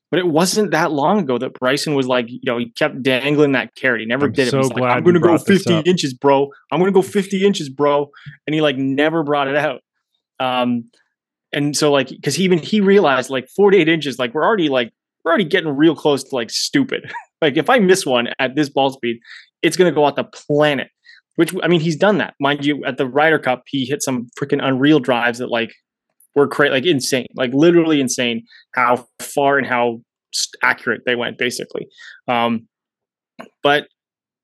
But it wasn't that long ago that Bryson was like, you know, he kept dangling that carrot. He never I'm did so it. He's glad like, I'm going to go 50 inches, bro. I'm going to go 50 inches, bro. And he like never brought it out. Um, and so like, because he even he realized like 48 inches, like we're already like we're already getting real close to like stupid. like if I miss one at this ball speed, it's going to go out the planet. Which I mean, he's done that, mind you. At the Ryder Cup, he hit some freaking unreal drives that like were crazy, like insane, like literally insane. How far and how accurate they went, basically. Um, but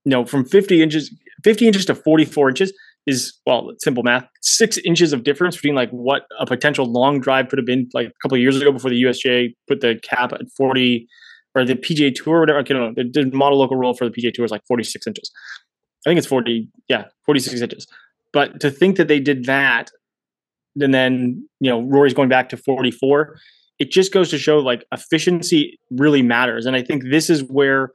you know, from 50 inches, 50 inches to 44 inches is well, simple math. Six inches of difference between like what a potential long drive could have been like a couple years ago before the USGA put the cap at 40 or the PGA Tour or whatever. I don't know. The model local rule for the PGA Tour is like 46 inches. I think it's 40, yeah, 46 inches. But to think that they did that, and then, you know, Rory's going back to 44, it just goes to show like efficiency really matters. And I think this is where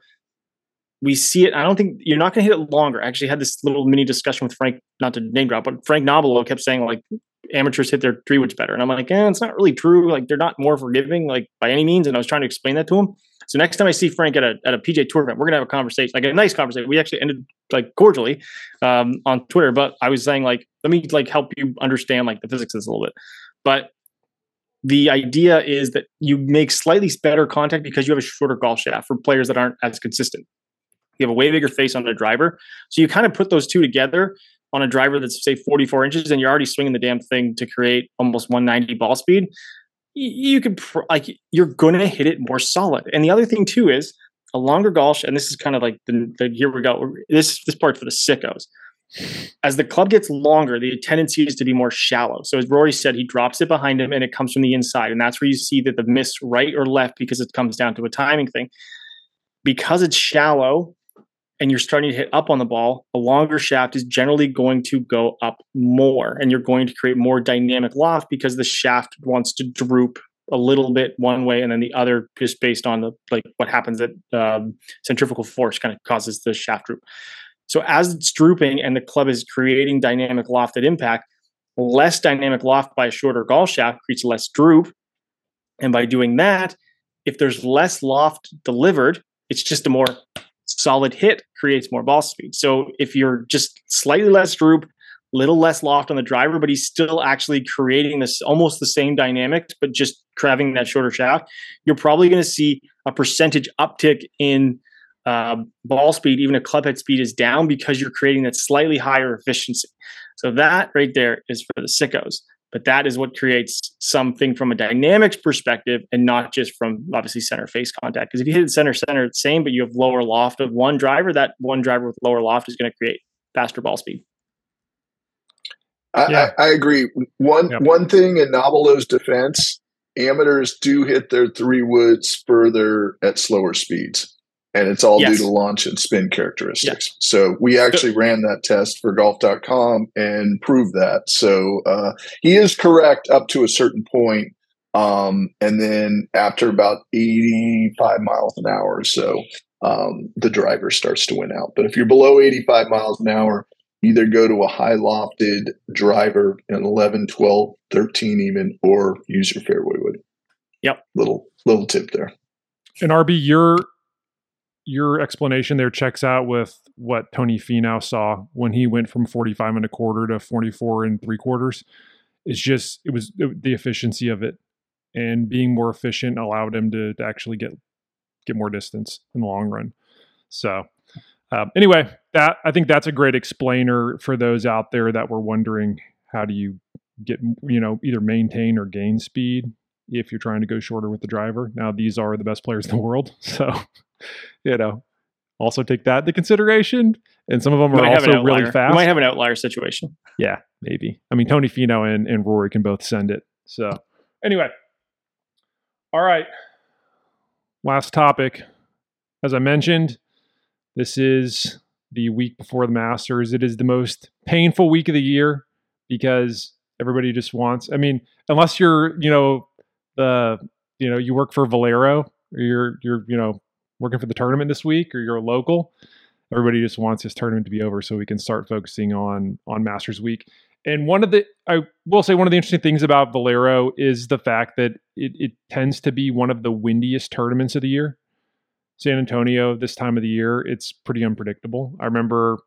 we see it. I don't think you're not going to hit it longer. I actually had this little mini discussion with Frank, not to name drop, but Frank Nobilo kept saying like amateurs hit their three woods better. And I'm like, eh, it's not really true. Like they're not more forgiving, like by any means. And I was trying to explain that to him. So next time I see Frank at a at a PJ Tour event, we're gonna have a conversation, like a nice conversation. We actually ended like cordially um, on Twitter, but I was saying like, let me like help you understand like the physics of this a little bit. But the idea is that you make slightly better contact because you have a shorter golf shaft for players that aren't as consistent. You have a way bigger face on a driver, so you kind of put those two together on a driver that's say 44 inches, and you're already swinging the damn thing to create almost 190 ball speed you could pr- like you're going to hit it more solid. And the other thing too is a longer golf, and this is kind of like the, the here we go. This this part for the sickos. As the club gets longer, the tendency is to be more shallow. So as Rory said, he drops it behind him and it comes from the inside, and that's where you see that the miss right or left because it comes down to a timing thing. Because it's shallow, and you're starting to hit up on the ball, a longer shaft is generally going to go up more and you're going to create more dynamic loft because the shaft wants to droop a little bit one way and then the other just based on the like what happens at um, centrifugal force kind of causes the shaft droop. So as it's drooping and the club is creating dynamic loft at impact, less dynamic loft by a shorter golf shaft creates less droop. And by doing that, if there's less loft delivered, it's just a more solid hit creates more ball speed. So if you're just slightly less droop, little less loft on the driver, but he's still actually creating this almost the same dynamics, but just having that shorter shaft, you're probably going to see a percentage uptick in uh, ball speed, even if club head speed is down because you're creating that slightly higher efficiency. So that right there is for the sickos. But that is what creates something from a dynamics perspective and not just from obviously center face contact. Because if you hit it center center, it's same, but you have lower loft of one driver, that one driver with lower loft is going to create faster ball speed. I, Yeah. I, I agree. One Yep. one thing in Nobilo's defense, amateurs do hit their three woods further at slower speeds. And it's all Yes. due to launch and spin characteristics. So we actually ran that test for golf.com and proved that. So uh, he is correct up to a certain point. Um, and then after about 85 miles an hour or so, um, the driver starts to win out. But if you're below 85 miles an hour, either go to a high lofted driver, an 11, 12, 13 even, or use your fairway wood. Yep. Little little tip there. And RB, your your explanation there checks out with what Tony Finau saw when he went from 45 and a quarter to 44 and three quarters. It's just it was the efficiency of it, and being more efficient allowed him to, to actually get get more distance in the long run. So, um, anyway, that I think that's a great explainer for those out there that were wondering how do you get you know either maintain or gain speed if you're trying to go shorter with the driver. Now these are the best players in the world, so you know also take that into consideration. And some of them are also really fast. You might have an outlier situation. Yeah, maybe. I mean, Tony Finau and, and Rory can both send it. So anyway, all right. Last topic. As I mentioned, this is the week before the Masters. It is the most painful week of the year because everybody just wants. I mean, unless you're, you know, the, you know, you work for Valero or you're, you're, you know, working for the tournament this week or you're local, everybody just wants this tournament to be over so we can start focusing on on Masters Week. And one of the, I will say, one of the interesting things about Valero is the fact that it, it tends to be one of the windiest tournaments of the year. San Antonio, this time of the year, it's pretty unpredictable. I remember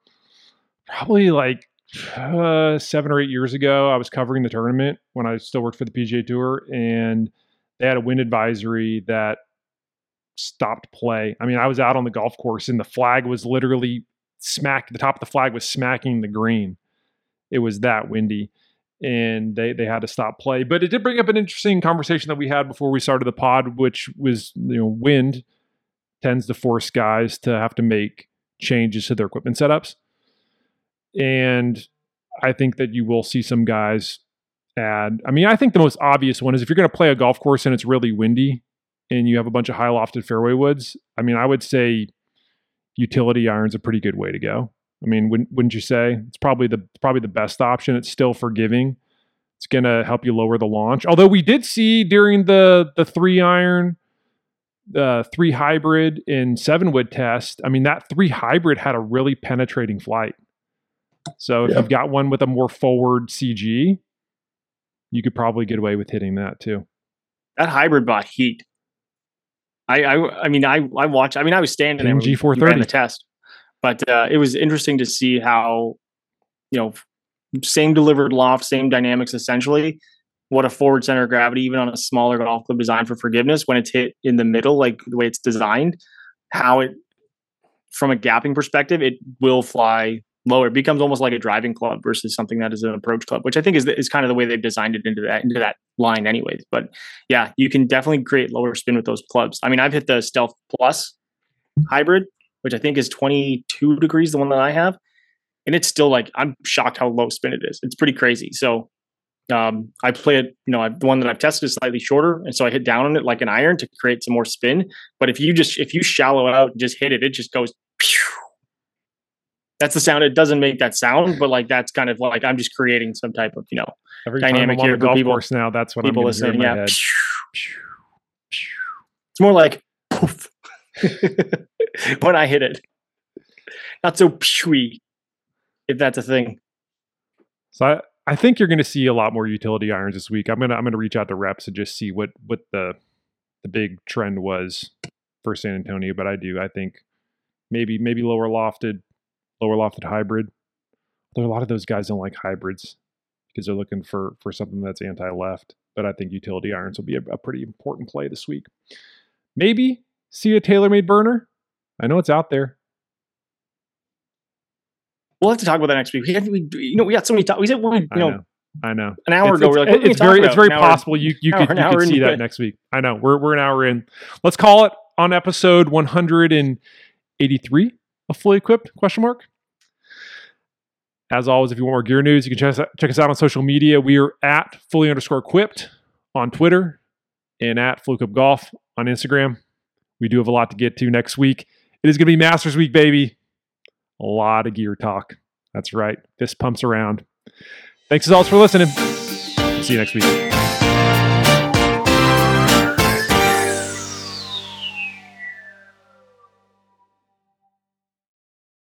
probably like uh, seven or eight years ago, I was covering the tournament when I still worked for the PGA Tour, and they had a wind advisory that stopped play. I mean, I was out on the golf course, and the flag was literally smack. The top of the flag was smacking the green it was that windy and they they had to stop play. But it did bring up an interesting conversation that we had before we started the pod, which was you know wind tends to force guys to have to make changes to their equipment setups, and I think that you will see some guys add. I mean, I think the most obvious one is if you're going to play a golf course and it's really windy and you have a bunch of high lofted fairway woods. I mean, I would say utility irons a pretty good way to go. I mean, wouldn't, wouldn't you say it's probably the probably the best option? It's still forgiving. It's going to help you lower the launch. Although we did see during the the three iron, the three hybrid in seven wood test. I mean, that three hybrid had a really penetrating flight. So if yep. you've got one with a more forward CG, you could probably get away with hitting that too. That hybrid bought heat. I I, I mean I I watched. I mean I was standing there. G four thirty the test. But uh, it was interesting to see how, you know, same delivered loft, same dynamics essentially. What a forward center of gravity, even on a smaller golf club designed for forgiveness, when it's hit in the middle, like the way it's designed, how it, from a gapping perspective, it will fly lower. It becomes almost like a driving club versus something that is an approach club, which I think is is kind of the way they've designed it into that into that line, anyways. But yeah, you can definitely create lower spin with those clubs. I mean, I've hit the Stealth Plus hybrid, which I think is 22 degrees, the one that I have. And it's still like, I'm shocked how low spin it is. It's pretty crazy. So um, I play it, you know, I, the one that I've tested is slightly shorter. And so I hit down on it like an iron to create some more spin. But if you just, if you shallow out and just hit it, it just goes. That's the sound. It doesn't make that sound, but like that's kind of like I'm just creating some type of, you know, Every dynamic here for people. Course now, that's what people I'm listening. Yeah. It's more like poof. when I hit it. Not so pewy, if that's a thing. So I, I think you're going to see a lot more utility irons this week. I'm gonna I'm gonna reach out to reps and just see what what the the big trend was for San Antonio. But I do I think maybe maybe lower lofted lower lofted hybrid. There a lot of those guys don't like hybrids because they're looking for for something that's anti left. But I think utility irons will be a, a pretty important play this week. Maybe see a TaylorMade burner? I know it's out there. We'll have to talk about that next week. We have, we, you know, we got so many. To- we said, we, you know, know, I know. An hour it's, ago, it's, we're like, it's very, it's very possible you you could, you could see that next week. I know. We're we're an hour in. Let's call it on episode 183 of A fully Equipped? Question mark. As always, if you want more gear news, you can check us out, check us out on social media. We are at fully underscore equipped on Twitter and at Fully Equipped Golf on Instagram. We do have a lot to get to next week. It is going to be Masters Week, baby. A lot of gear talk. That's right. Fist pumps around. Thanks as always for listening. See you next week.